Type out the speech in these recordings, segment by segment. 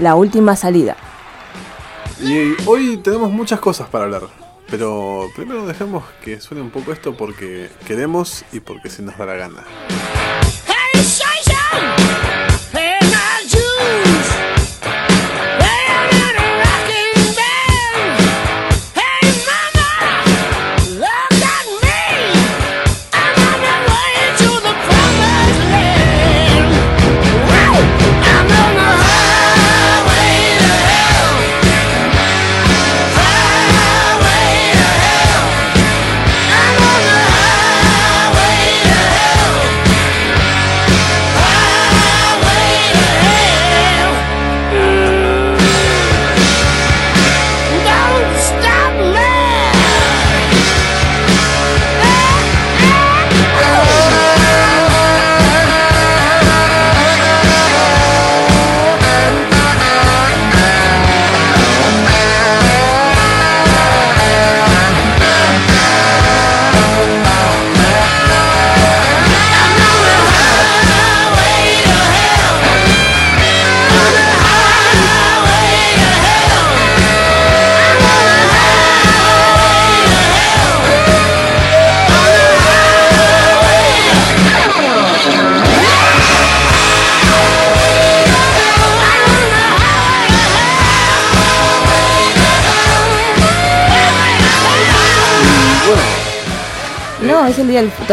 La última salida. Y hoy tenemos muchas cosas para hablar. Pero primero dejemos que suene un poco esto porque queremos y porque se nos da la gana.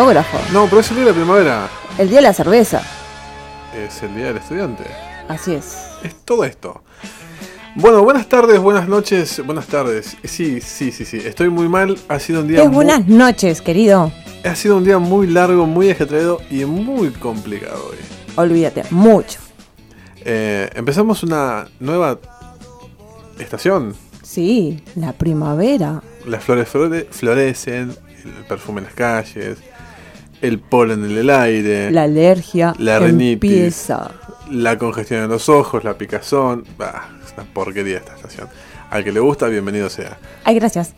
Fotógrafo. No, pero es el día de la primavera. El día de la cerveza. Es el día del estudiante. Así es. Es todo esto. Bueno, buenas tardes, buenas noches, buenas tardes. Sí, sí, sí, sí. Estoy muy mal. Ha sido un día Es muy- buenas noches, querido. ha sido un día muy largo, muy ajetreado y muy complicado hoy. Olvídate, mucho. Eh, empezamos una nueva estación. Sí, la primavera. Las flores flore- florecen, el perfume en las calles, el polen en el aire, La alergia La rinitis. empieza. la congestión en los ojos, la picazón. Bah, es una porquería esta estación. Al que le gusta, bienvenido sea. Ay, gracias.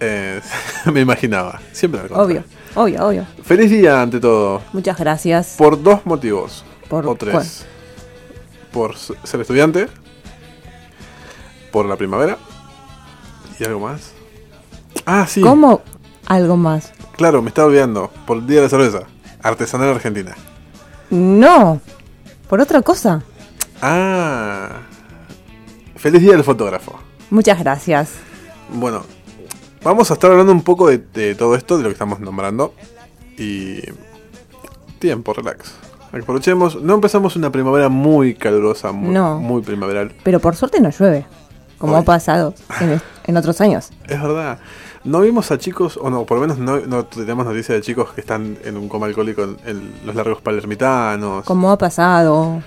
Eh, me imaginaba, siempre al. Obvio, obvio, obvio. Feliz día ante todo, Muchas gracias. por dos motivos. ¿Por o tres. Por ser estudiante, por la primavera y algo más. Ah, sí. ¿Cómo algo más? Claro, me estaba olvidando. Por el Día de la Cerveza. Artesanal Argentina. No, por otra cosa. Ah. Feliz Día del Fotógrafo. Muchas gracias. Bueno, vamos a estar hablando un poco de, de todo esto, de lo que estamos nombrando. Y. Tiempo, relax. Aprovechemos. No empezamos una primavera muy calurosa, muy, No. muy primaveral. Pero por suerte no llueve, como Hoy. ha pasado en, en otros años. Es verdad. No vimos a chicos, o no, por lo menos no, no tenemos noticias de chicos que están en un coma alcohólico en, en los largos palermitanos. Como ha pasado.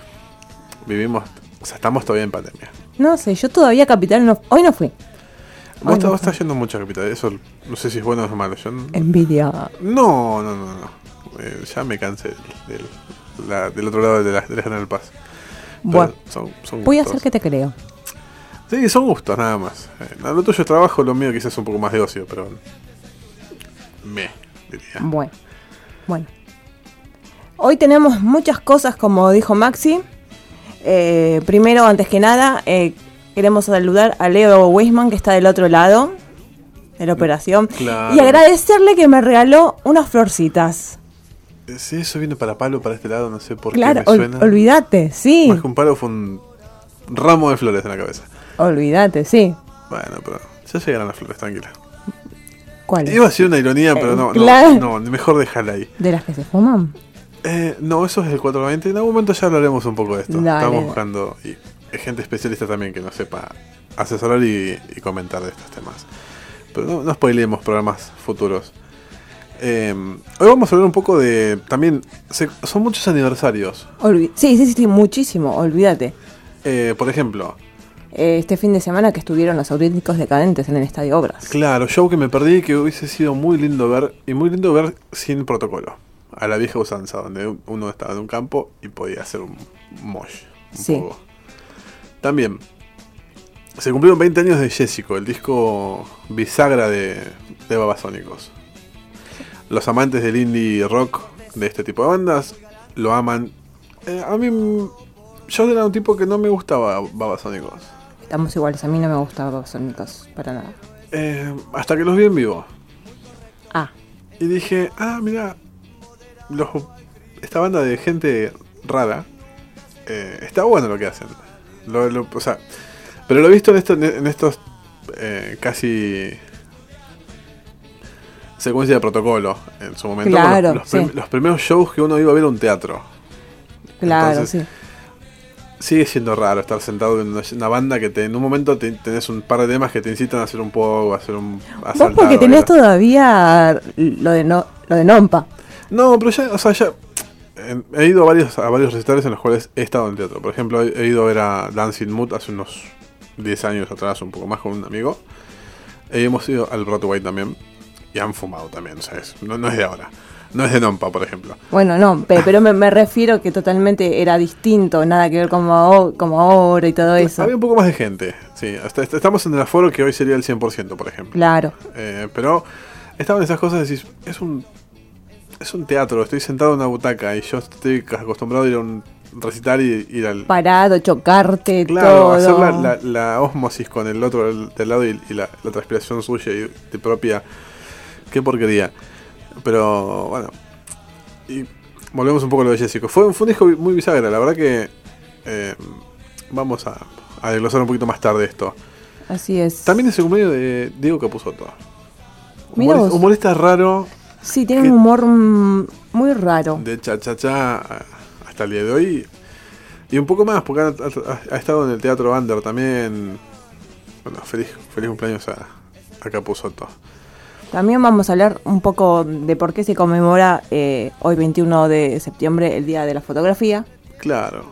Vivimos. O sea, estamos todavía en pandemia. No sé, yo todavía capital no... Hoy no fui. Vos, no vos estás yendo mucho a capital. Eso no sé si es bueno o es malo. Yo Envidia. no, no, no, no. Eh, ya me cansé del, del- la- del otro lado de la, de la General Paz. Pero Bueno, son, son voy a hacer que te creo. Sí, son gustos nada más. Eh, lo tuyo es trabajo, lo mío quizás un poco más de ocio, pero. Me, diría. Bueno, bueno. Hoy tenemos muchas cosas, como dijo Maxi. Eh, primero, antes que nada, eh, queremos saludar a Leo Weisman, que está del otro lado de la operación. Claro. Y agradecerle que me regaló unas florcitas. Eh, Si eso viene para palo para este lado, no sé por Claro, qué me suena. olvídate, sí. Más que un palo fue un ramo de flores en la cabeza. Olvídate, sí. Bueno, pero ya llegarán las flores, tranquila. ¿Cuál? Iba a ser una ironía, pero Eh, no, no, claro. no, mejor dejarla ahí. ¿De las que se fuman? Eh, no, eso es el 420. En algún momento ya hablaremos un poco de esto. Dale. Estamos buscando y, gente especialista también que nos sepa asesorar y, y comentar de estos temas. Pero no, no spoilemos programas futuros. Eh, hoy vamos a hablar un poco de. También. se- son muchos aniversarios. Olvi- sí, sí, sí, sí, muchísimo, olvídate. Eh, por ejemplo, Eh, este fin de semana que estuvieron los auténticos decadentes en el Estadio Obras. claro, show que me perdí que hubiese sido muy lindo ver. Y muy lindo ver sin protocolo. A la vieja usanza, donde uno estaba en un campo y podía hacer un mosh. Un Sí. poco. También, se cumplieron 20 años de Jessico, el disco bisagra de, de Babasónicos. Los amantes del indie rock de este tipo de bandas lo aman. Eh, a mí, yo era un tipo que no me gustaba Babasónicos. Estamos iguales, a mí no me gustan los sónicos para nada. Eh, hasta que los vi en vivo. Ah, Y dije, ah, mira, los, esta banda de gente rara, eh, está bueno lo que hacen. Lo- lo- o sea, pero lo he visto en, esto- en estos eh, casi secuencia de protocolo en su momento. Claro, los, los prim- sí. los primeros shows que uno iba a ver a un teatro. claro, Entonces, sí. Sigue siendo raro estar sentado en una, banda que te- en un momento te- tenés un par de temas que te incitan a hacer un poco, a hacer un... a Vos saltar, porque tenés todavía lo de no, lo de Nompa. No, pero ya, o sea, ya eh, he ido a varios, a varios recitales en los cuales he estado en teatro. Por ejemplo, he, he ido a ver a Dancing Mood hace unos 10 años atrás, un poco más con un amigo. Y hemos ido al Broadway también. Y han fumado también, o sea, es- no, no es de ahora. No es de Nompa, por ejemplo. Bueno, no, pe- pero me, me refiero que totalmente era distinto, nada que ver como, como ahora y todo eso. Había un poco más de gente, sí. Hasta, estamos en el aforo que hoy sería el 100%, por ejemplo. Claro, Eh, pero estaban esas cosas, decís, es un, es un teatro, estoy sentado en una butaca y yo estoy acostumbrado a ir a un recital y ir al... parado, chocarte, Claro, todo. hacer la, la, la osmosis con el otro del, del lado y, y la, la transpiración suya y de propia. Qué porquería. Pero bueno. Y volvemos un poco a lo de Jessico. Fue, fue un disco muy bisagra, la verdad que. eh, vamos a, a desglosar un poquito más tarde esto. Así es. También es el cumpleaños de Diego Capusotto. Mirá Humorista, vos. humorista raro, Sí, tiene un humor mm, muy raro. de cha cha cha hasta el día de hoy. Y un poco más, porque ha, ha- ha estado en el Teatro Under también. Bueno, feliz, feliz cumpleaños a, a Capusotto. También vamos a hablar un poco de por qué se conmemora eh, hoy 21 de septiembre el Día de la Fotografía. Claro.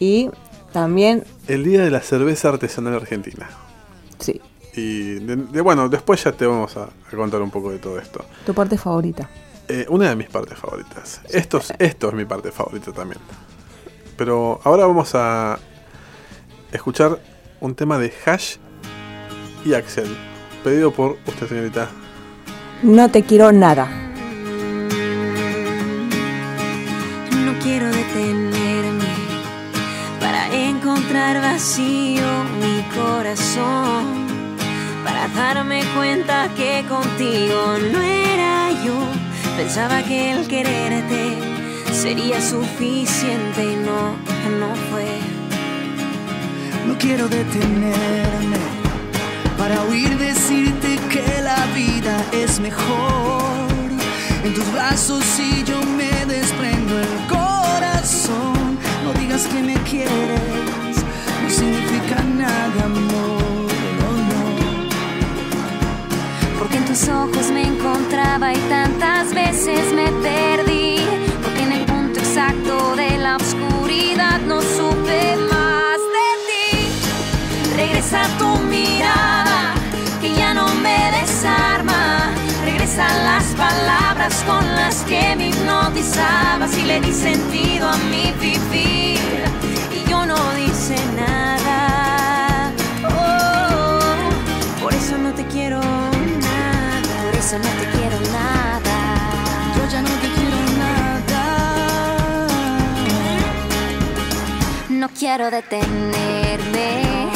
Y también, El Día de la Cerveza Artesanal Argentina. sí, Y de- de- bueno, después ya te vamos a, a contar un poco de todo esto. tu parte favorita. Eh, una de mis partes favoritas. Esto, es- esto es mi parte favorita también. Pero ahora vamos a escuchar un tema de Hash y Axel. Pedido por usted, señorita. No te quiero nada. No quiero detenerme para encontrar vacío mi corazón. Para darme cuenta que contigo no era yo. Pensaba que el quererte sería suficiente y no, no fue. No quiero detenerme para oír decirte que la vida es mejor. En tus brazos si yo me desprendo el corazón. No digas que me quieres, no significa nada, amor. No, no. Porque en tus ojos me encontraba y tantas veces me perdí. Porque en el punto exacto de la oscuridad no supe más de ti. Regresa tu Regresa las palabras con las que me hipnotizabas y le di sentido a mi vivir. Y yo no dice nada. Oh, por eso no te quiero nada. Por eso no te quiero nada. Yo ya no te quiero nada. No quiero detenerme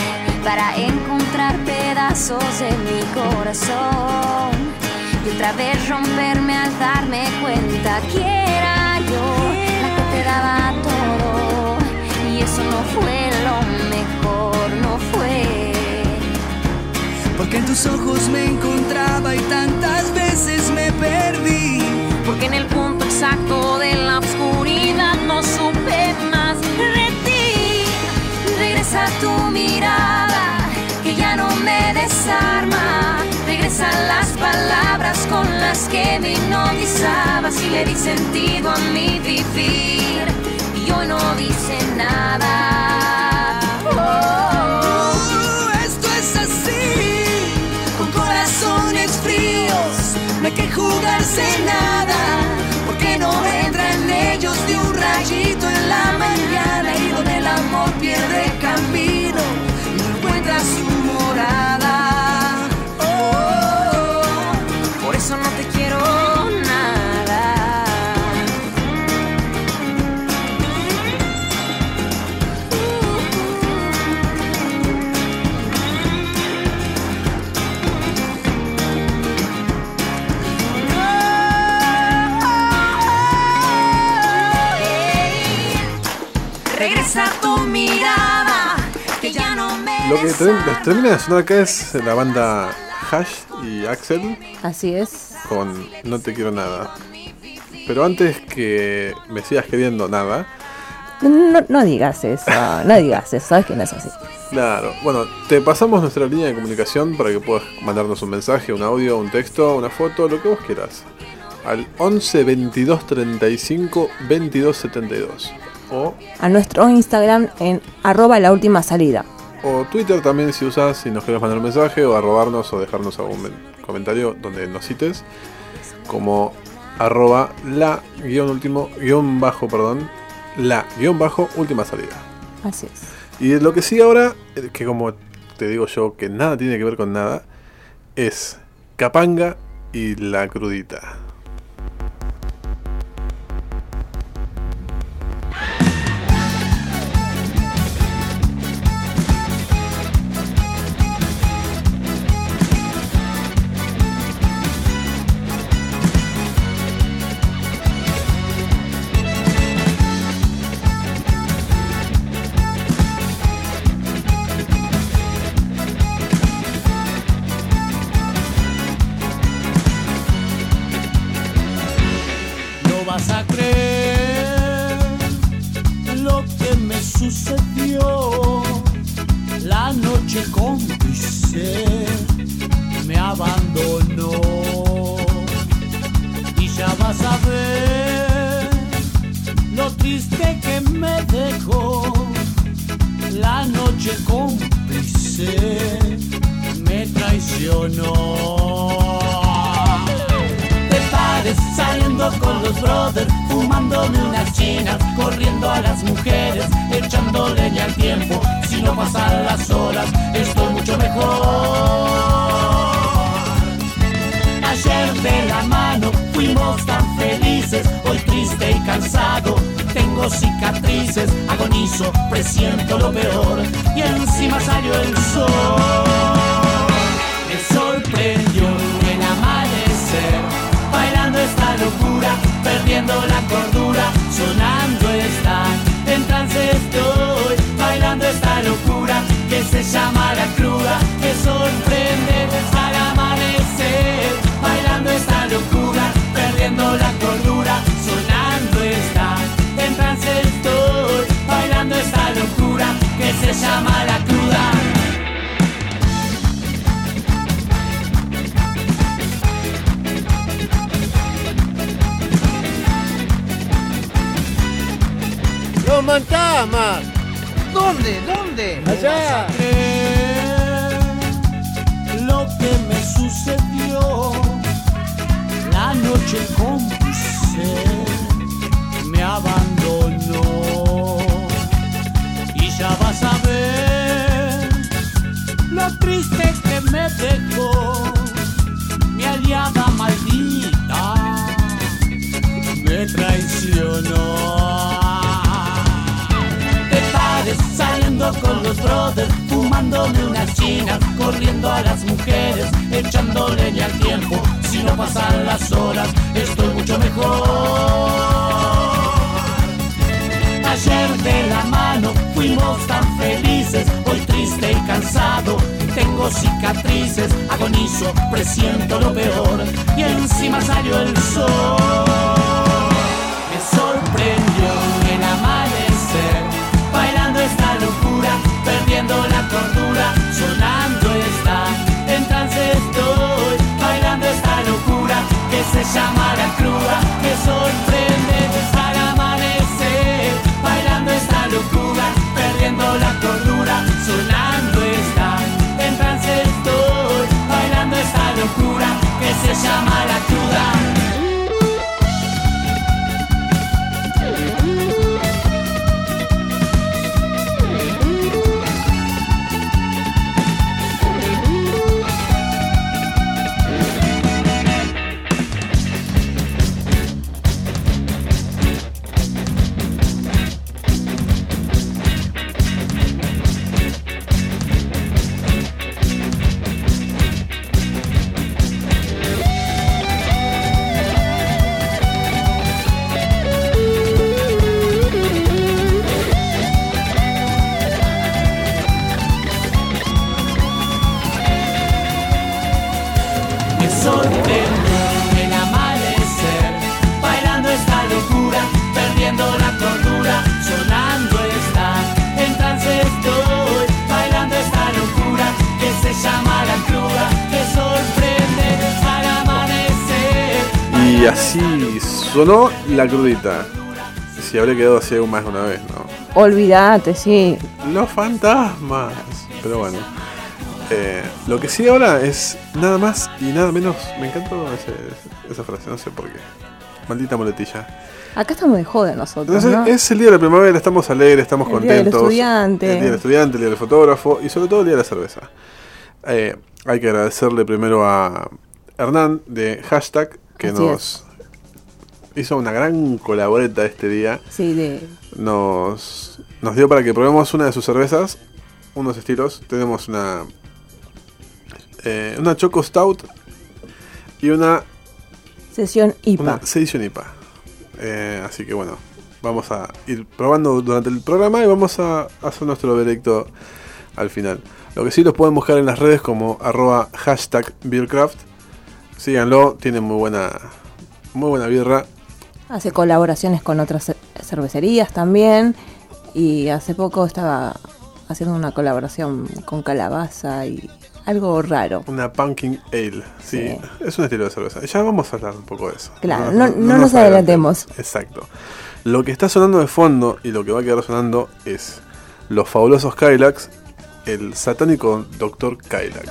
para encontrar pedazos de mi corazón y otra vez romperme al darme cuenta que era yo la que te daba todo y eso no fue lo mejor, no fue. Porque en tus ojos me encontraba y tantas veces me perdí. Con las que me hipnotizabas y le di sentido a mi vivir. Y hoy no dice nada. Oh. Esto es así, con corazones fríos, no hay que jugarse nada, porque no entra en ellos de un rayito en la mañana y donde el amor pierde camino, no encuentra su Lo que les termina de sonar acá es la banda Hash y Axel Así es. con No te quiero nada. Pero antes que me sigas queriendo nada, No, no- no digas eso, no digas eso, sabes que no es así. claro, bueno, te pasamos nuestra línea de comunicación para que puedas mandarnos un mensaje, un audio, un texto, una foto, lo que vos quieras. Al 11 22 35 22 72. O, A nuestro Instagram en arroba la última salida. O Twitter también si usas, si nos quieres mandar un mensaje, o arrobarnos o dejarnos algún men- comentario donde nos cites. Como arroba la guion último, guion bajo, perdón, la guion bajo última salida. Así es. Y lo que sigue ahora, eh, que como te digo yo, que nada tiene que ver con nada, es Capanga y la crudita. Se llama fumándome unas chinas, corriendo a las mujeres, echando leña al tiempo. Si no pasan las horas, estoy mucho mejor. Ayer de la mano fuimos tan felices, hoy triste y cansado. Tengo cicatrices, agonizo, presiento lo peor y encima salió el sol. La crudita. Si habría quedado así aún más de una vez, ¿no? Olvídate, sí. Los fantasmas. Pero bueno. Eh, lo que sí ahora es nada más y nada menos. Me encantó ese- esa frase, no sé por qué. Maldita muletilla. Acá estamos de joda nosotros, Entonces, ¿no? es el día de la primavera, estamos alegres, estamos El día del contentos. estudiante. El día del estudiante, el día del fotógrafo y sobre todo el día de la cerveza. Eh, hay que agradecerle primero a Hernán de hashtag que Así nos hizo una gran colaboreta este día. Sí, de... Nos, nos dio para que probemos una de sus cervezas, unos estilos. Tenemos una, eh, una Choco Stout y una Sesión IPA. una sedición IPA. Eh, así que bueno, vamos a ir probando durante el programa y vamos a hacer nuestro veredicto al final. Lo que sí los pueden buscar en las redes como arroba hashtag beercraft. Síganlo, tiene muy buena, muy buena birra. Hace colaboraciones con otras ce- cervecerías también. Y hace poco estaba haciendo una colaboración con Calabaza y algo raro. Una pumpkin ale. Sí, Sí. es un estilo de cerveza. Ya vamos a hablar un poco de eso. Claro, no- no nos adelantemos. Exacto. Lo que está sonando de fondo y lo que va a quedar sonando es los fabulosos Kylax, el satánico Dr. Kylax.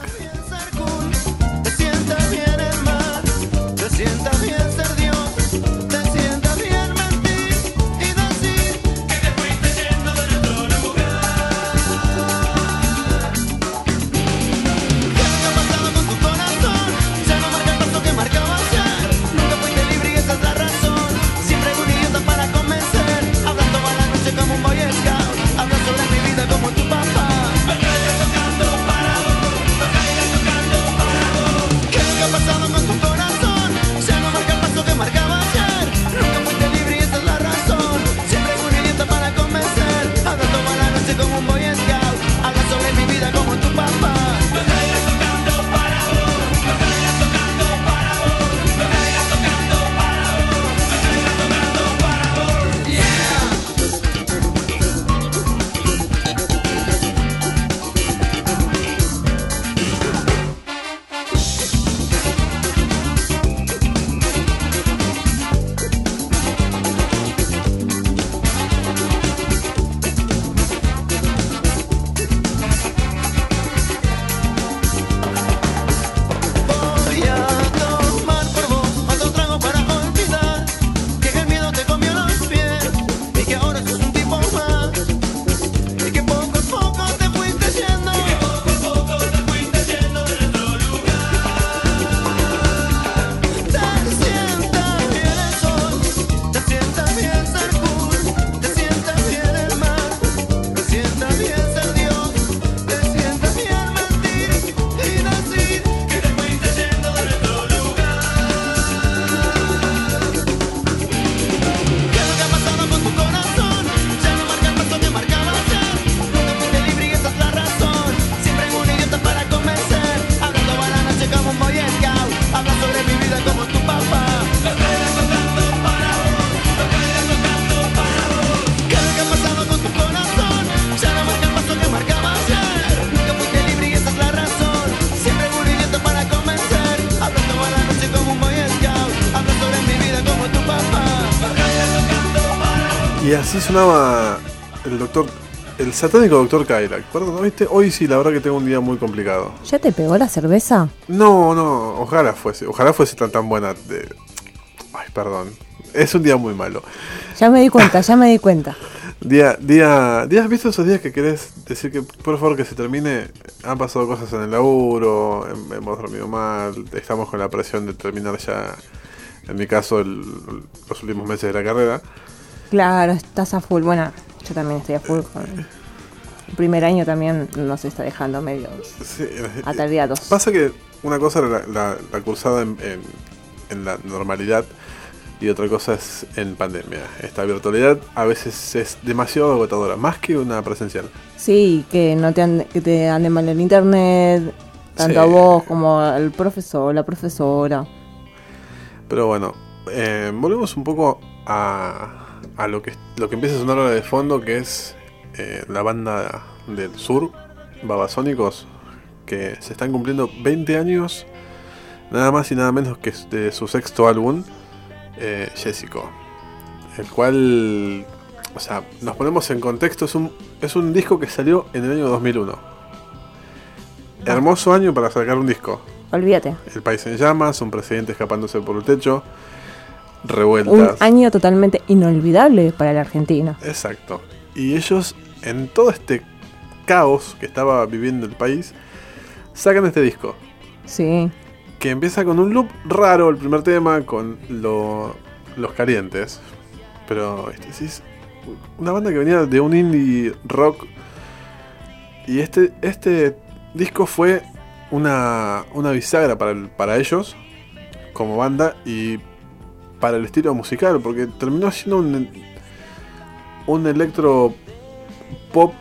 Así sonaba el doctor, el satánico doctor Kylax. Perdón, ¿no viste? Hoy sí, la verdad que tengo un día muy complicado. ¿Ya te pegó la cerveza? No, no, ojalá fuese, ojalá fuese tan tan buena. de- Ay, perdón. Es un día muy malo. Ya me di cuenta, ya me di cuenta. Día, día, días, ¿viste esos días que querés decir que por favor que se termine? Han pasado cosas en el laburo, hem- hemos dormido mal, estamos con la presión de terminar ya, en mi caso, el- los últimos meses de la carrera. Claro, estás a full. Bueno, yo también estoy a full. Con... El primer año también nos está dejando medio Sí. Pasa que una cosa era la, la- la cursada en, en- en la normalidad y otra cosa es en pandemia. Esta virtualidad a veces es demasiado agotadora, más que una presencial. Sí, que no te ande, que te ande mal el internet, tanto Sí. a vos como al profesor, la profesora. Pero bueno, eh, volvemos un poco a, a lo, que, lo que empieza a sonar ahora de fondo, que es eh, la banda del sur, Babasónicos, que se están cumpliendo 20 años, nada más y nada menos que de su sexto álbum, eh, Jessico. El cual, o sea, nos ponemos en contexto, es un, es un disco que salió en el año 2001. Hermoso año para sacar un disco. Olvídate. El país en llamas, un presidente escapándose por el techo, Un revueltas. año totalmente inolvidable para la Argentina. Exacto. Y ellos, en todo este caos que estaba viviendo el país, sacan este disco. Sí. Que empieza con un loop raro el primer tema, con lo- los calientes. Pero este es una banda que venía de un indie rock. Y este, este disco fue una, una bisagra para, el- para ellos como banda y para el estilo musical, porque terminó siendo un, un electro pop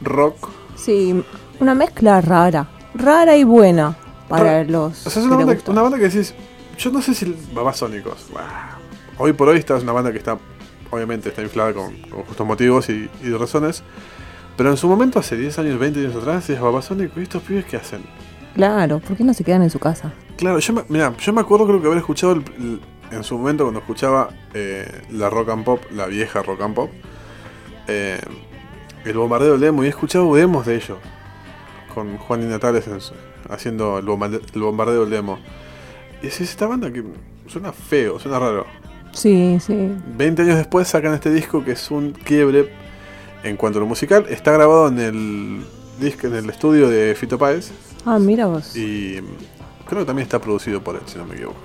rock. Sí, una mezcla rara. Rara y buena para Ra- los. O sea, es una banda, una banda que decís, yo no sé si Babasónicos. bah, Hoy por hoy esta es una banda que está, obviamente está inflada con, con justos motivos y, y razones. Pero en su momento, hace 10 años, 20 años atrás, es Babasónicos. ¿Y estos pibes qué hacen? Claro, ¿por qué no se quedan en su casa? Claro, yo me, mirá, yo me acuerdo creo que haber escuchado el- el- en su momento cuando escuchaba eh, la rock and pop, la vieja rock and pop, eh, el bombardeo del demo y he escuchado demos de ellos con Juan y Natales en su- haciendo el, bombarde- el bombardeo del demo. Y es esta banda que suena feo, suena raro. Sí, sí. 20 años después sacan este disco que es un quiebre en cuanto a lo musical. Está grabado en el disco, en el estudio de Fito Páez. Ah, mira vos. Y creo que también está producido por él, si no me equivoco.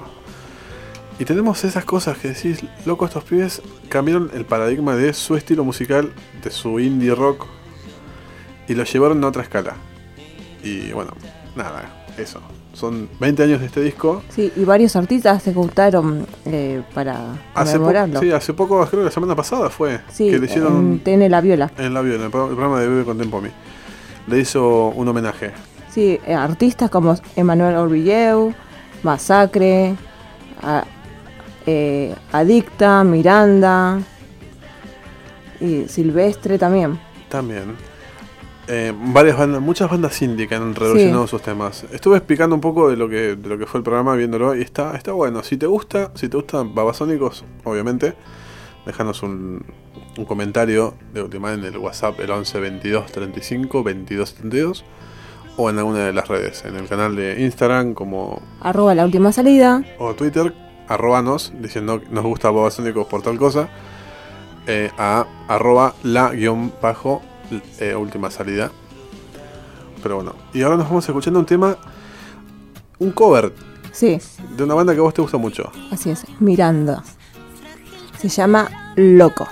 Y tenemos esas cosas que decís, loco, estos pibes cambiaron el paradigma de su estilo musical, de su indie rock, y lo llevaron a otra escala. Y bueno, nada, eso. Son 20 años de este disco. Sí, y varios artistas se juntaron eh, para Hace, conmemorarlo. sí, hace poco, creo que la semana pasada fue, Sí, que le hicieron en TN La Viola. en la Viola, el pro- el programa de Bebe con Tempomi. Le hizo un homenaje. Sí, eh, artistas como Emanuel Orvilleu, Masacre, a- eh, Adicta, Miranda y Silvestre también. También. Eh, varias bandas, muchas bandas indie que han revolucionado Sí. sus temas. Estuve explicando un poco de lo que, de lo que fue el programa viéndolo y está, está bueno. Si te gusta, si te gustan Babasónicos, obviamente, déjanos un, un comentario de última en el WhatsApp el 11 22 35 22 72 o en alguna de las redes, en el canal de Instagram como Arroba la última salida. o Twitter, arrobanos diciendo que nos gusta Babasónicos por tal cosa, eh, a arroba la guion bajo eh, última salida. Pero bueno, y ahora nos vamos escuchando un tema, un cover Sí, de una banda que a vos te gusta mucho. así es, Miranda. Se llama Loco.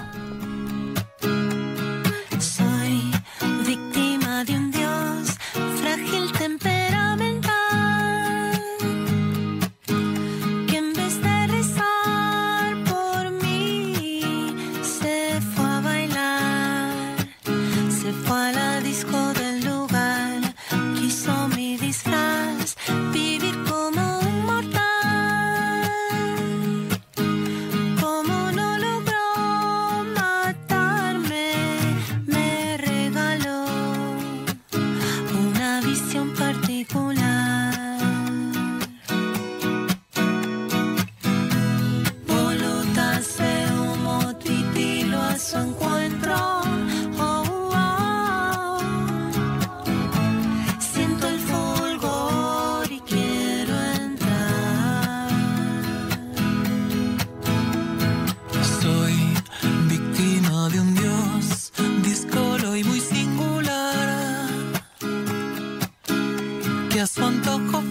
A su antojo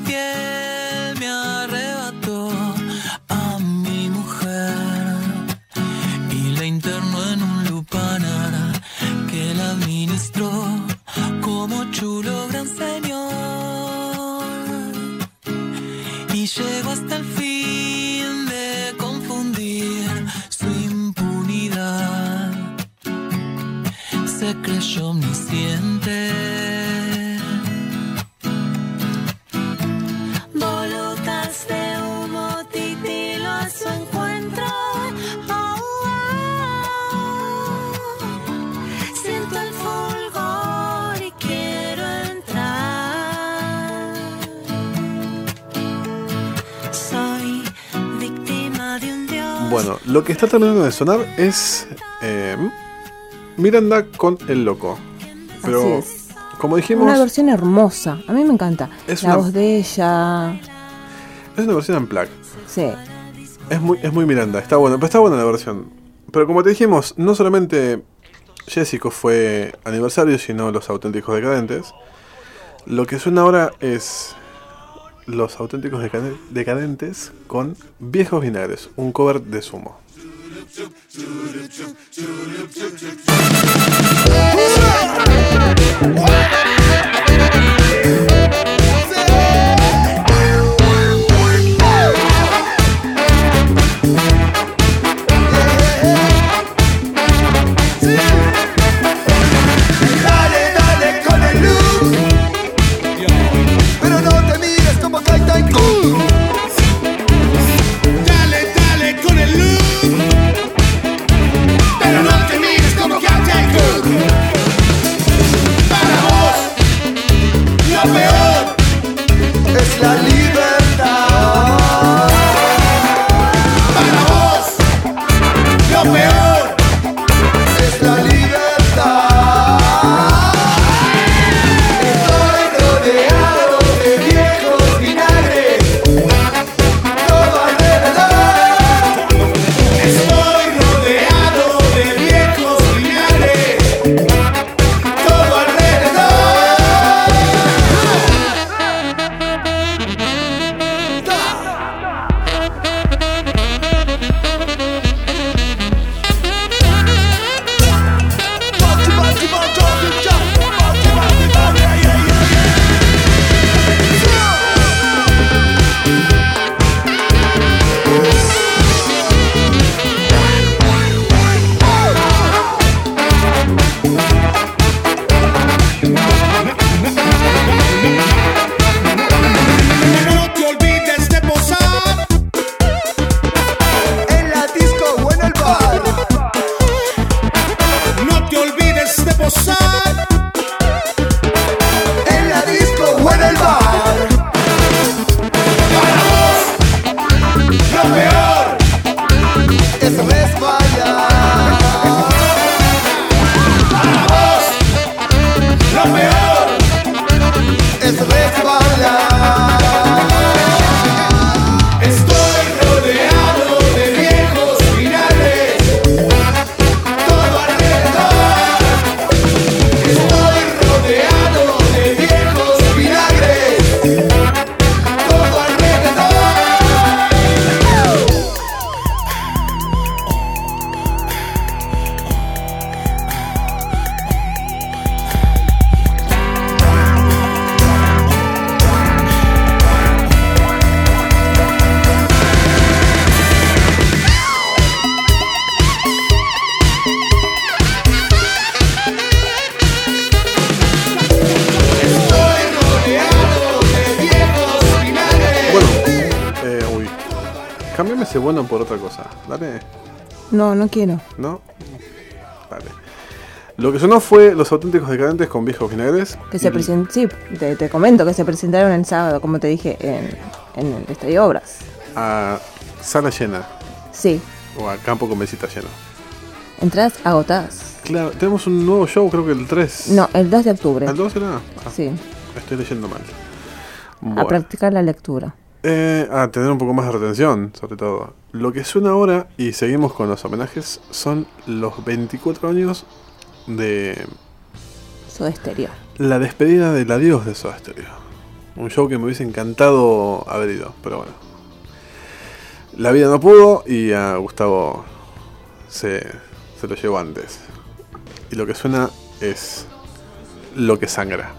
está terminando de sonar es eh, Miranda con El Loco. Pero, Así es. como dijimos, Una versión hermosa. A mí me encanta. Es la una- voz de ella. es una versión en plug. Sí. Es muy, es muy Miranda, está bueno, pero está buena la versión. Pero como te dijimos, no solamente Jessico fue aniversario, sino los auténticos decadentes. Lo que suena ahora es los auténticos Decade- decadentes con viejos vinagres, un cover de sumo. Dale, lo peor, No, no quiero. ¿no? Dale. Lo que sonó fue los auténticos decadentes con viejos vinagres. Que se present sí, te, te comento que se presentaron el sábado, como te dije, en, en el Estadio Obras. a sala llena Sí, o a campo con mesita lleno. entradas agotadas. Claro, tenemos un nuevo show, creo que el 3. No, el 2 de octubre. ¿El 2 era? Ah, Sí, Estoy leyendo mal. a practicar la lectura. Eh, a tener un poco más de retención, sobre todo. Lo que suena ahora, y seguimos con los homenajes, son los 24 años de Soda Stereo. la despedida del adiós de Soda Stereo. Un show que me hubiese encantado haber ido, pero bueno. La vida no pudo y a Gustavo se, se lo llevó antes. Y lo que suena es lo que sangra.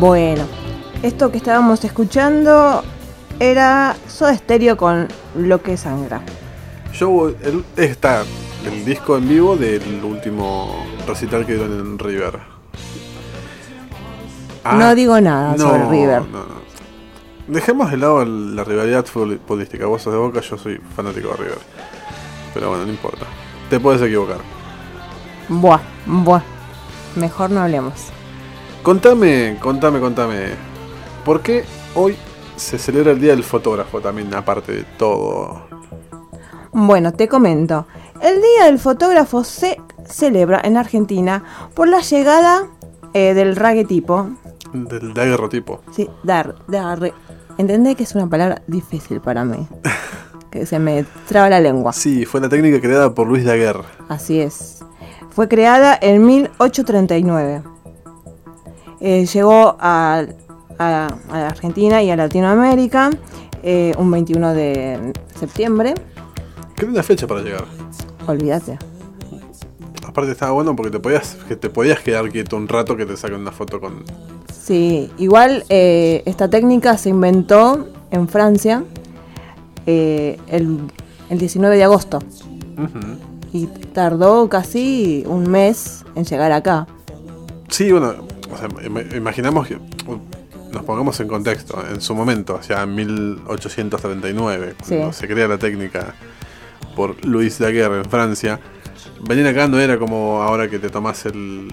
Bueno, esto que estábamos escuchando era Soda Stereo con Lo que sangra. Yo, el, está el disco en vivo del último recital que dieron en River. Ah, no digo nada sobre River. no, no. Dejemos de lado la rivalidad futbolística. Vos sos de Boca, yo soy fanático de River. Pero bueno, no importa. Te puedes equivocar. Buah, buah. Mejor no hablemos. Contame, contame, contame. ¿Por qué hoy se celebra el Día del Fotógrafo también, aparte de todo? Bueno, te comento. El Día del Fotógrafo se celebra en Argentina por la llegada eh, del raguetipo. Del daguerrotipo. Sí, dar, dar. Entendé que es una palabra difícil para mí. que se me traba la lengua. Sí, fue la técnica creada por Luis Daguerre. Así es. Fue creada en 1839. Eh, llegó a, a- a Argentina y a Latinoamérica eh, un 21 de septiembre. Qué linda fecha para llegar. Olvídate. Aparte estaba bueno porque te podías, que te podías quedar quieto un rato que te saquen una foto con... Sí, igual eh, esta técnica se inventó en Francia eh, el, el 19 de agosto y tardó casi un mes en llegar acá. Sí, bueno, o sea, im- imaginamos que... Nos pongamos en contexto, en su momento, hacia 1839, cuando Sí. se crea la técnica por Louis Daguerre en Francia, venir acá no era como ahora que te tomás el,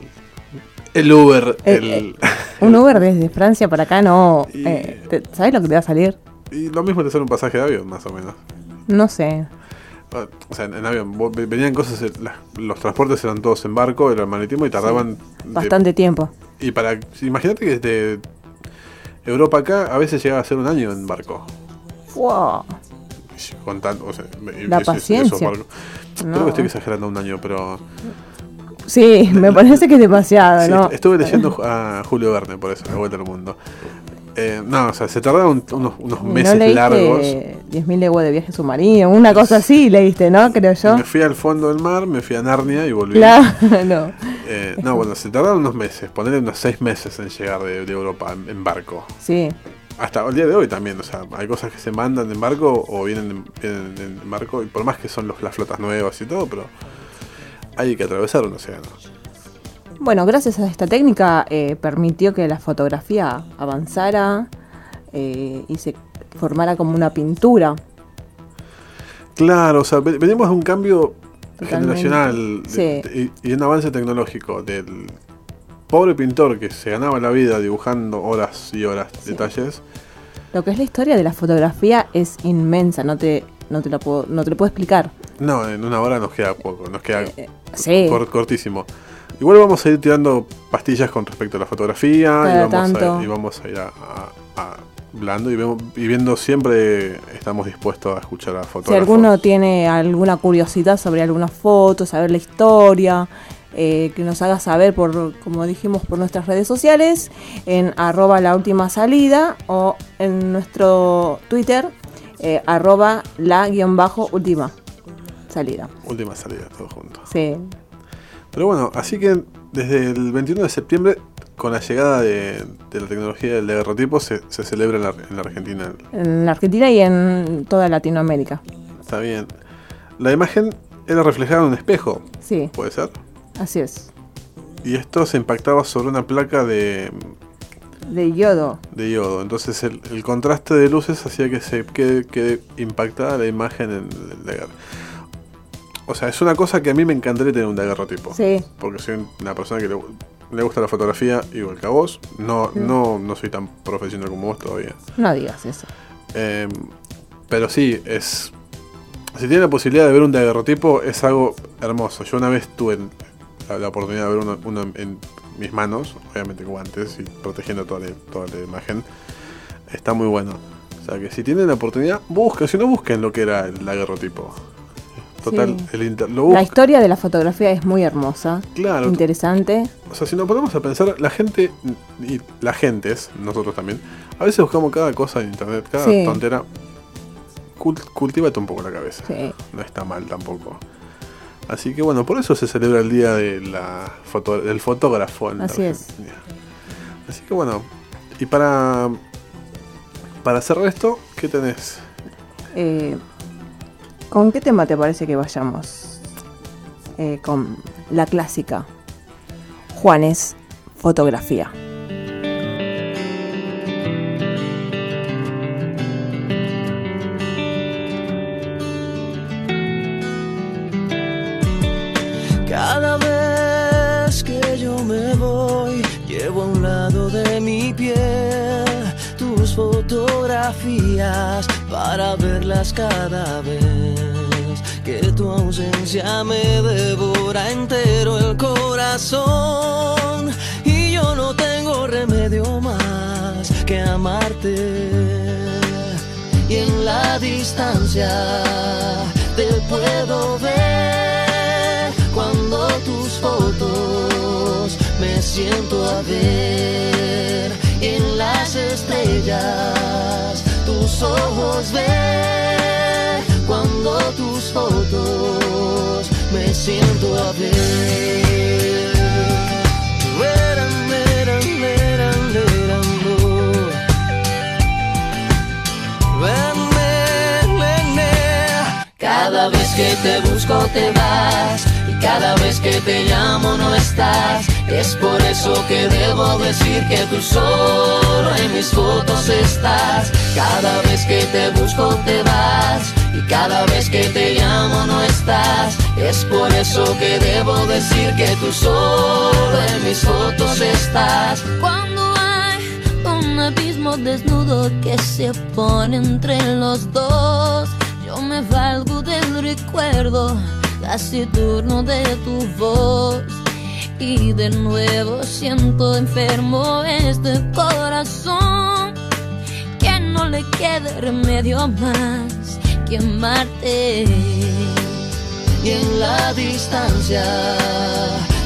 el Uber, Eh, el, eh, Un Uber desde Francia para acá no... Y- eh, te- ¿Sabes lo que te va a salir? y lo mismo te sale un pasaje de avión, más o menos. No sé. O sea, en, en avión, venían cosas, los transportes eran todos en barco, era el marítimo y tardaban... Bastante tiempo. Y para, imagínate que desde Europa acá a veces llegaba a ser un año en barco. Wow. Con tan- o sea, La paciencia. barcos. No. Creo que estoy exagerando un año, pero... Sí, me parece que es demasiado, Sí, ¿no? est- estuve leyendo a Julio Verne por eso, la vuelta al mundo. Eh, no, o sea, se tardaron unos, unos ¿No meses leíste largos. 10.000 leguas de viaje submarino? Una cosa así leíste, ¿no? Creo yo. Me fui al fondo del mar, me fui a Narnia y volví. Claro, no. Eh, no, bueno, se tardaron unos meses, ponerle unos seis meses en llegar de, de Europa en, en barco. Sí, Hasta el día de hoy también, o sea, hay cosas que se mandan en barco o vienen, en- vienen en barco, y por más que son los, las flotas nuevas y todo, pero hay que atravesar un océano. Bueno, gracias a esta técnica eh, permitió que la fotografía avanzara eh, y se formara como una pintura. Claro, o sea, ve- venimos de un cambio Totalmente. generacional de- Sí. y, y un avance tecnológico del pobre pintor que se ganaba la vida dibujando horas y horas detalles. Lo que es la historia de la fotografía es inmensa, no te, no te, la puedo, no te lo puedo explicar. No, en una hora nos queda poco, nos queda Eh, sí. cor- cortísimo. Igual vamos a ir tirando pastillas con respecto a la fotografía y vamos, a, y vamos a ir a, a- a- hablando y, vemos- y viendo siempre estamos dispuestos a escuchar a Si fotógrafos. alguno tiene alguna curiosidad sobre alguna foto, saber la historia, eh, que nos haga saber por, como dijimos, por nuestras redes sociales, en arroba la última salida o en nuestro Twitter, eh, arroba la guion bajo última salida. Última salida, todos juntos. Sí, Pero bueno, así que desde el 21 de septiembre, con la llegada de, de la tecnología del daguerrotipo, se, se celebra en la, en la Argentina. en la Argentina y en toda Latinoamérica. Está bien. La imagen era reflejada en un espejo, Sí, puede ser. así es. Y esto se impactaba sobre una placa de, De yodo. de yodo. Entonces el, el contraste de luces hacía que se quede, quede impactada la imagen en el daguerro. O sea, es una cosa que a mí me encantaría tener un daguerrotipo. Sí, Porque soy una persona que le, le gusta la fotografía igual que a vos. No, no, no soy tan profesional como vos todavía. no digas eso. Eh, pero sí, es. Si tiene la posibilidad de ver un daguerrotipo, es algo hermoso. Yo una vez tuve la, la oportunidad de ver uno, en mis manos, obviamente guantes y protegiendo toda la, toda la imagen. Está muy bueno. O sea que si tienen la oportunidad, busquen. Si no, busquen lo que era el daguerrotipo. Total, Sí. el inter- lo La historia de la fotografía es muy hermosa, Claro, interesante. O sea, si nos ponemos a pensar, la gente, y la gente es, nosotros también, a veces buscamos cada cosa en internet, cada Sí. tontera. Cul- cultívate un poco la cabeza. Sí. No está mal tampoco. Así que bueno, por eso se celebra el día de la foto, del fotógrafo en Así es. Así que bueno, Y para, para cerrar esto, ¿qué tenés? Eh, ¿Con qué tema te parece que vayamos? Eh, con la clásica. Juanes, fotografía. Cada vez que yo me voy, llevo a un lado de mi piel tus fotografías para verlas cada vez. Que tu ausencia me devora entero el corazón. Y yo no tengo remedio más que amarte. Y en la distancia te puedo ver cuando tus fotos me siento a ver. Y en las estrellas tus ojos ver tus fotos me siento a ver. Cada vez que te busco te vas y cada vez que te llamo no estás. Es por eso que debo decir que tú solo en mis fotos estás. Cada vez que te busco te vas y cada vez que te llamo no estás. Es por eso que debo decir que tú solo en mis fotos estás. Cuando hay un abismo desnudo que se pone entre los dos, yo me valgo del recuerdo taciturno de tu voz. Y de nuevo siento enfermo este corazón que no le quede remedio más que amarte. y en la distancia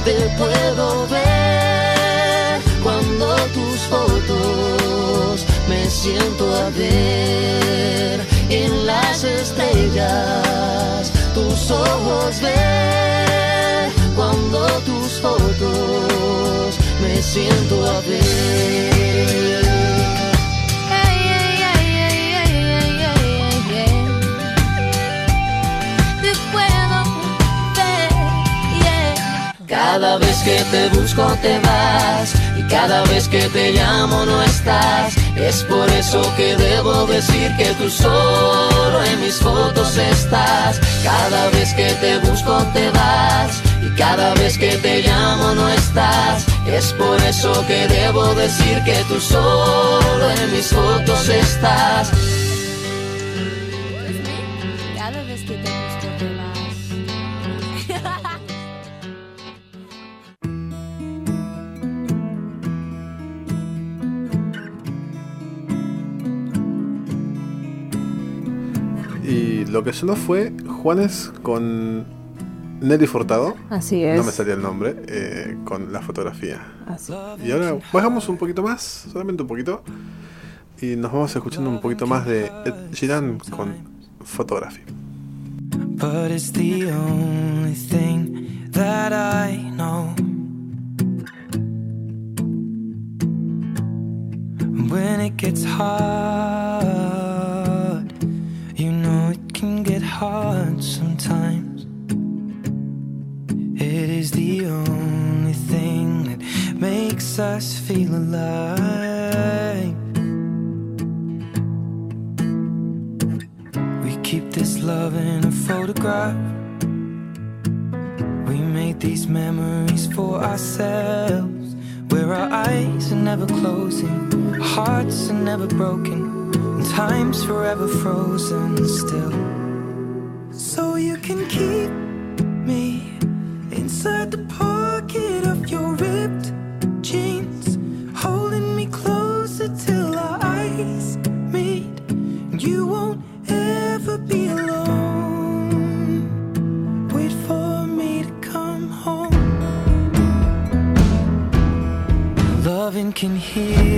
te puedo ver cuando tus fotos me siento a ver en las estrellas tus ojos ver cuando tus fotos me siento a ver Cada vez que te busco te vas y cada vez que te llamo no estás. Es por eso que debo decir que tú solo en mis fotos estás. Cada vez que te busco te vas y cada vez que te llamo no estás. Es por eso que debo decir que tú solo en mis fotos estás. Lo que sonó fue Juanes con Nelly Furtado. Así es. No me salía el nombre, eh, con la fotografía. Así. Y ahora bajamos un poquito más, solamente un poquito. Y nos vamos escuchando un poquito más de Ed Sheeran con Photography. But it's the only thing that I know. When it gets hard, sometimes. It is the only thing that makes us feel alive. We keep this love in a photograph. We made these memories for ourselves. Where our eyes are never closing, hearts are never broken, and time's forever frozen still. So you can keep me inside the pocket of your ripped jeans, holding me closer till our eyes meet. You won't ever be alone. Wait for me to come home. Loving can heal.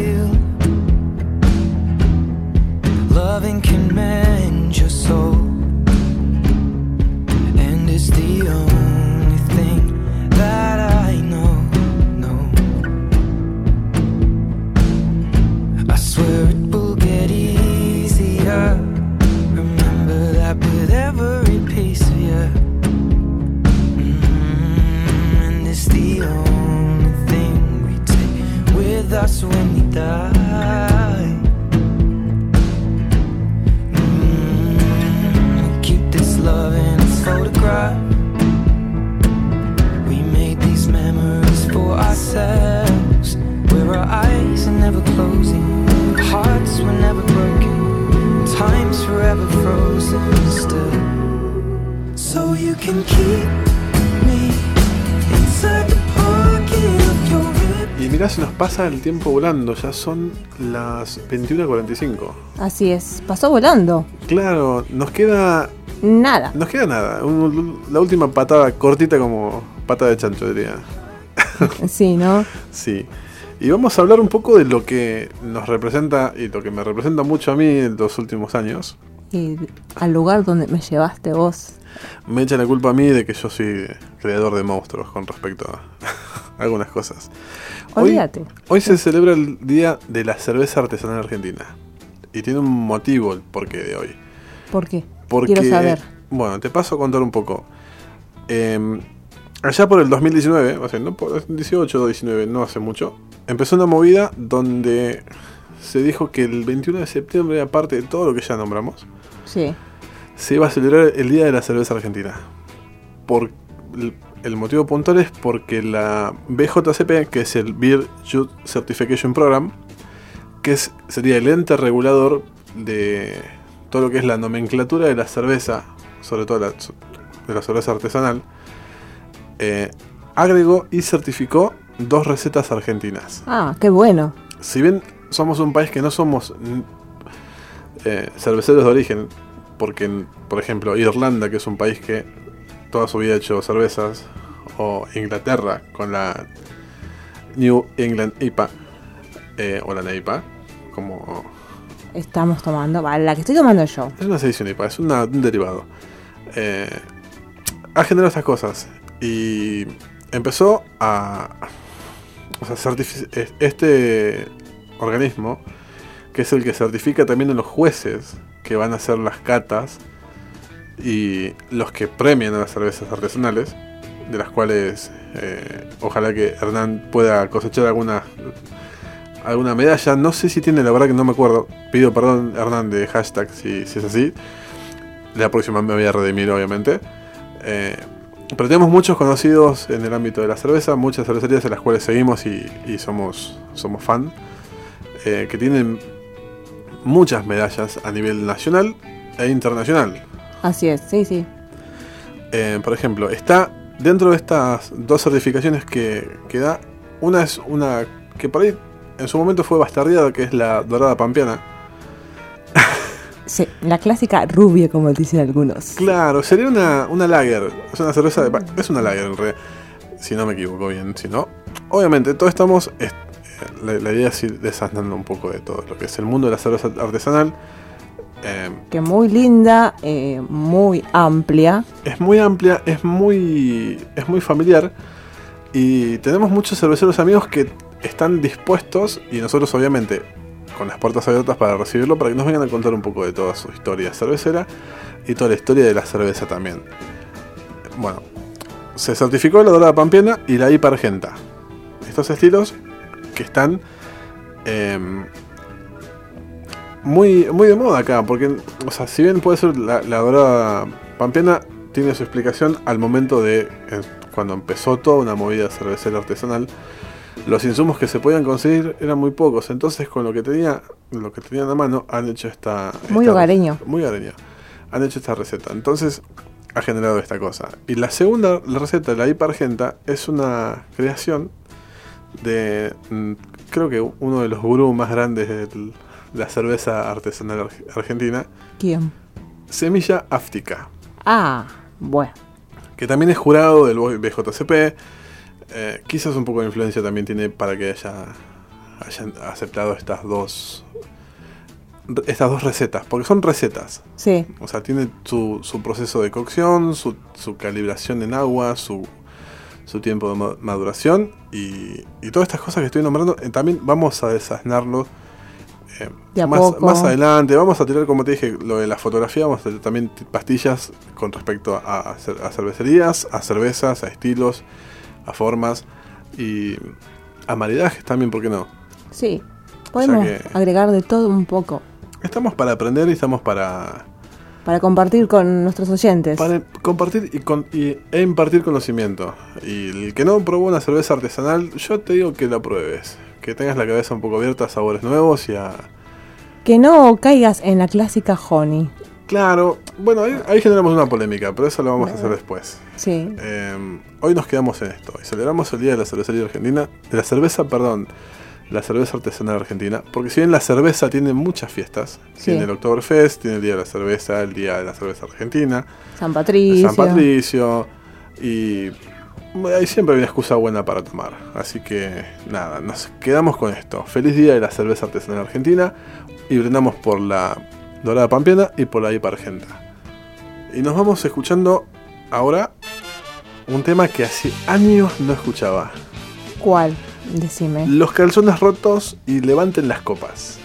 Pasa el tiempo volando, ya son las 21.45. Así es, pasó volando. Claro, nos queda Nada. nos queda nada, un- la última patada cortita como pata de chancho diría. Sí, ¿no? Sí. Y vamos a hablar un poco de lo que nos representa y lo que me representa mucho a mí en los últimos años. Y al lugar donde me llevaste vos. Me echa la culpa a mí de que yo soy creador de monstruos con respecto a algunas cosas. Hoy- Olvídate. Hoy se celebra el Día de la Cerveza Artesanal Argentina. Y tiene un motivo el porqué de hoy. ¿Por qué? Porque, Quiero saber. Bueno, te paso a contar un poco. Eh, allá por el 2019, o sea, no por 18 o 19, no hace mucho, empezó una movida donde se dijo que el 21 de septiembre, aparte de todo lo que ya nombramos, Sí. se iba a celebrar el Día de la Cerveza Argentina. Por el, motivo puntual es porque la BJCP, que es el Beer Youth Certification Program, que es, sería el ente regulador de todo lo que es la nomenclatura de la cerveza, sobre todo la, de la cerveza artesanal, eh, agregó y certificó dos recetas argentinas Ah, qué bueno. si bien somos un país que no somos eh, cerveceros de origen, porque, por ejemplo, Irlanda, que es un país que toda su vida ha hecho cervezas, o Inglaterra con la New England IPA, eh, o la NEIPA, como Estamos tomando. Vale, la que estoy tomando yo. es una sedición IPA, es una- un derivado. Eh, ha generado estas cosas y empezó a. O sea, este organismo, que es el que certifica también a los jueces que van a hacer las catas y los que premian a las cervezas artesanales, de las cuales eh, ojalá que Hernán pueda cosechar alguna alguna medalla. No sé si tiene, la verdad que no me acuerdo. Pido perdón, Hernán, de hashtag si, es así. La próxima me voy a redimir, obviamente. Eh, pero tenemos muchos conocidos en el ámbito de la cerveza, muchas cervecerías en las cuales seguimos y, y somos, somos fan, eh, que tienen muchas medallas a nivel nacional e internacional. Así es, sí, sí. Eh, por ejemplo, está dentro de estas dos certificaciones que, que da, una es una que por ahí en su momento fue bastardeada, que es la dorada pampeana. Sí, la clásica rubia, como dicen algunos. Claro, sería una, una lager, es una cerveza de... Es una lager en realidad, si no me equivoco bien, si no... Obviamente, todos estamos... es- eh, la, la idea es ir desasnando un poco de todo lo que es el mundo de la cerveza artesanal. Eh, Que muy linda, eh, muy amplia. es muy amplia, es muy, es muy familiar y tenemos muchos cerveceros amigos que están dispuestos y nosotros obviamente con las puertas abiertas para recibirlo para que nos vengan a contar un poco de toda su historia cervecera y toda la historia de la cerveza también. Bueno, se certificó la dorada pampeana y la IPA argenta. Estos estilos que están em, muy, muy de moda acá, porque, o sea, si bien puede ser la, la dorada pampeana, tiene su explicación al momento de eh, cuando empezó toda una movida cervecera artesanal. Los insumos que se podían conseguir eran muy pocos, entonces con lo que tenía, lo que tenían a mano, han hecho esta. Muy hogareño. Muy hogareño. Han hecho esta receta. Entonces, ha generado esta cosa. Y la segunda la receta, la IPA Argenta, es una creación de. mm, Creo que uno de los gurús más grandes de la cerveza artesanal arg- argentina, ¿Quién? Semilla Áftica, Ah, bueno. que también es jurado del BJCP. Eh, quizás un poco de influencia también tiene para que haya, hayan aceptado estas dos estas dos recetas, porque son recetas. Sí, O sea, tiene su, su proceso de cocción, su, su calibración en agua, su, su tiempo de ma- maduración y, y todas estas cosas que estoy nombrando. eh, también vamos a desasnarlo eh, más, más adelante. Vamos a tirar, como te dije, lo de la fotografía. Vamos a tener también pastillas con respecto a, a a cervecerías, a cervezas, a estilos, a formas y a maridajes también, ¿por qué no? Sí, podemos agregar de todo un poco Estamos para aprender y estamos para, para compartir con nuestros oyentes. para compartir y, con- y- e impartir conocimiento. Y el que no probó una cerveza artesanal, yo te digo que la pruebes. Que tengas la cabeza un poco abierta a sabores nuevos y a... Que no caigas en la clásica honey. Claro, bueno, ahí, ahí generamos una polémica, pero eso lo vamos a hacer después. Sí. Eh, hoy nos quedamos en esto y celebramos el Día de la Cervecería Argentina, de la cerveza, perdón, la cerveza artesanal argentina, porque si bien la cerveza tiene muchas fiestas, Sí. tiene el Oktoberfest, tiene el Día de la Cerveza, el Día de la Cerveza Argentina, San Patricio. San Patricio y hay siempre hay una excusa buena para tomar. Así que nada, nos quedamos con esto. Feliz Día de la Cerveza Artesanal Argentina y brindamos por la Dorada Pampeana y por la IPA Argenta. Y nos vamos escuchando ahora un tema que hace años no escuchaba. ¿Cuál? Decime. Los calzones rotos y levanten las copas.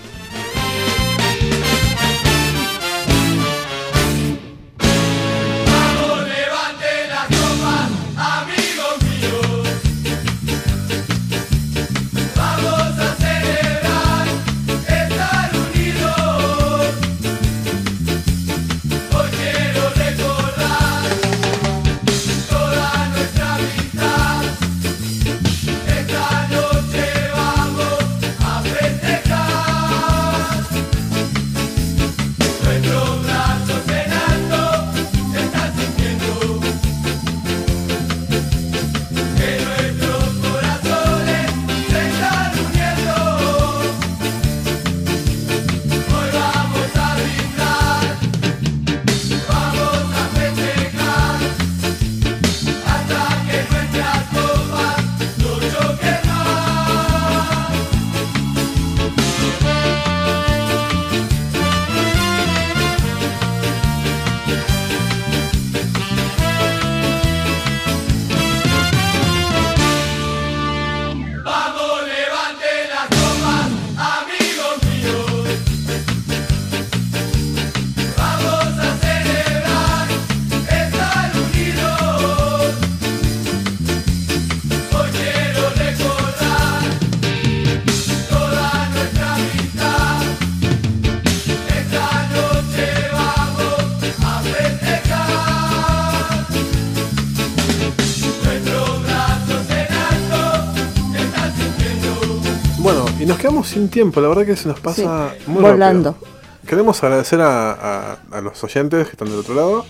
Sin tiempo, la verdad que se nos pasa Sí, muy volando. rápido. Queremos agradecer a, a- a los oyentes que están del otro lado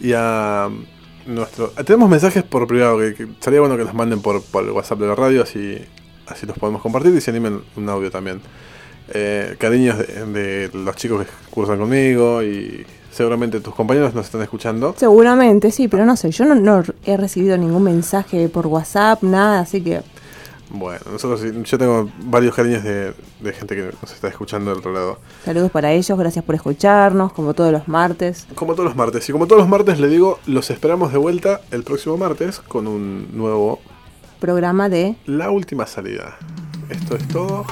y a nuestro... Tenemos mensajes por privado, que, que sería bueno que los manden por, por el WhatsApp de la radio, así, así los podemos compartir y se animen un audio también. Eh, cariños de, de los chicos que cursan conmigo y seguramente tus compañeros nos están escuchando. Seguramente, sí, pero no sé, yo no, no he recibido ningún mensaje por WhatsApp, nada, así que Bueno, nosotros yo tengo varios cariños de, de gente que nos está escuchando del otro lado. saludos para ellos, gracias por escucharnos, como todos los martes. Como todos los martes. Y como todos los martes le digo, los esperamos de vuelta el próximo martes con un nuevo Programa de La Última Salida. Esto es todo.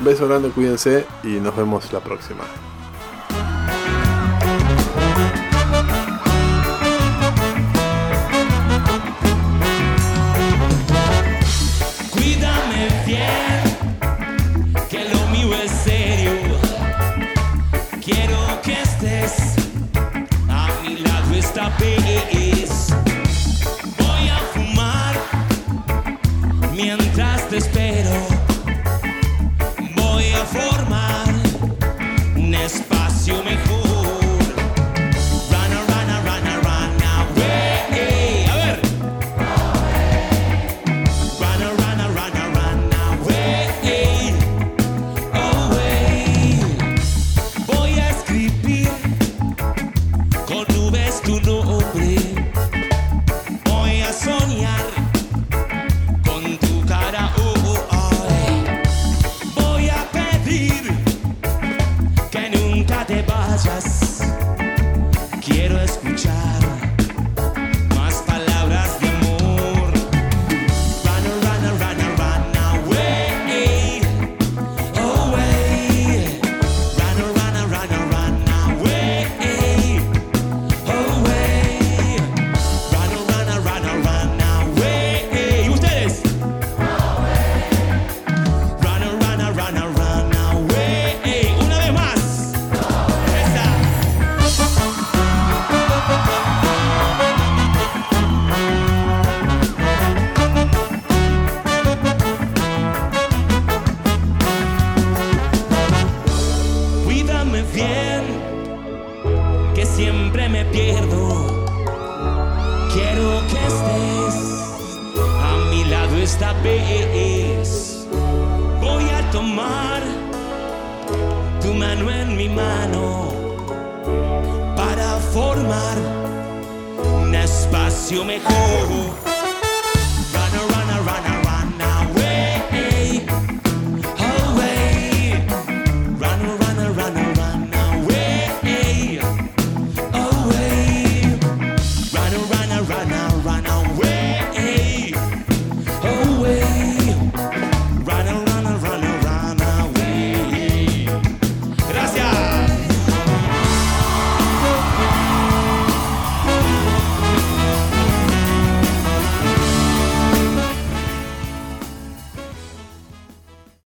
Beso grande, cuídense y nos vemos la próxima.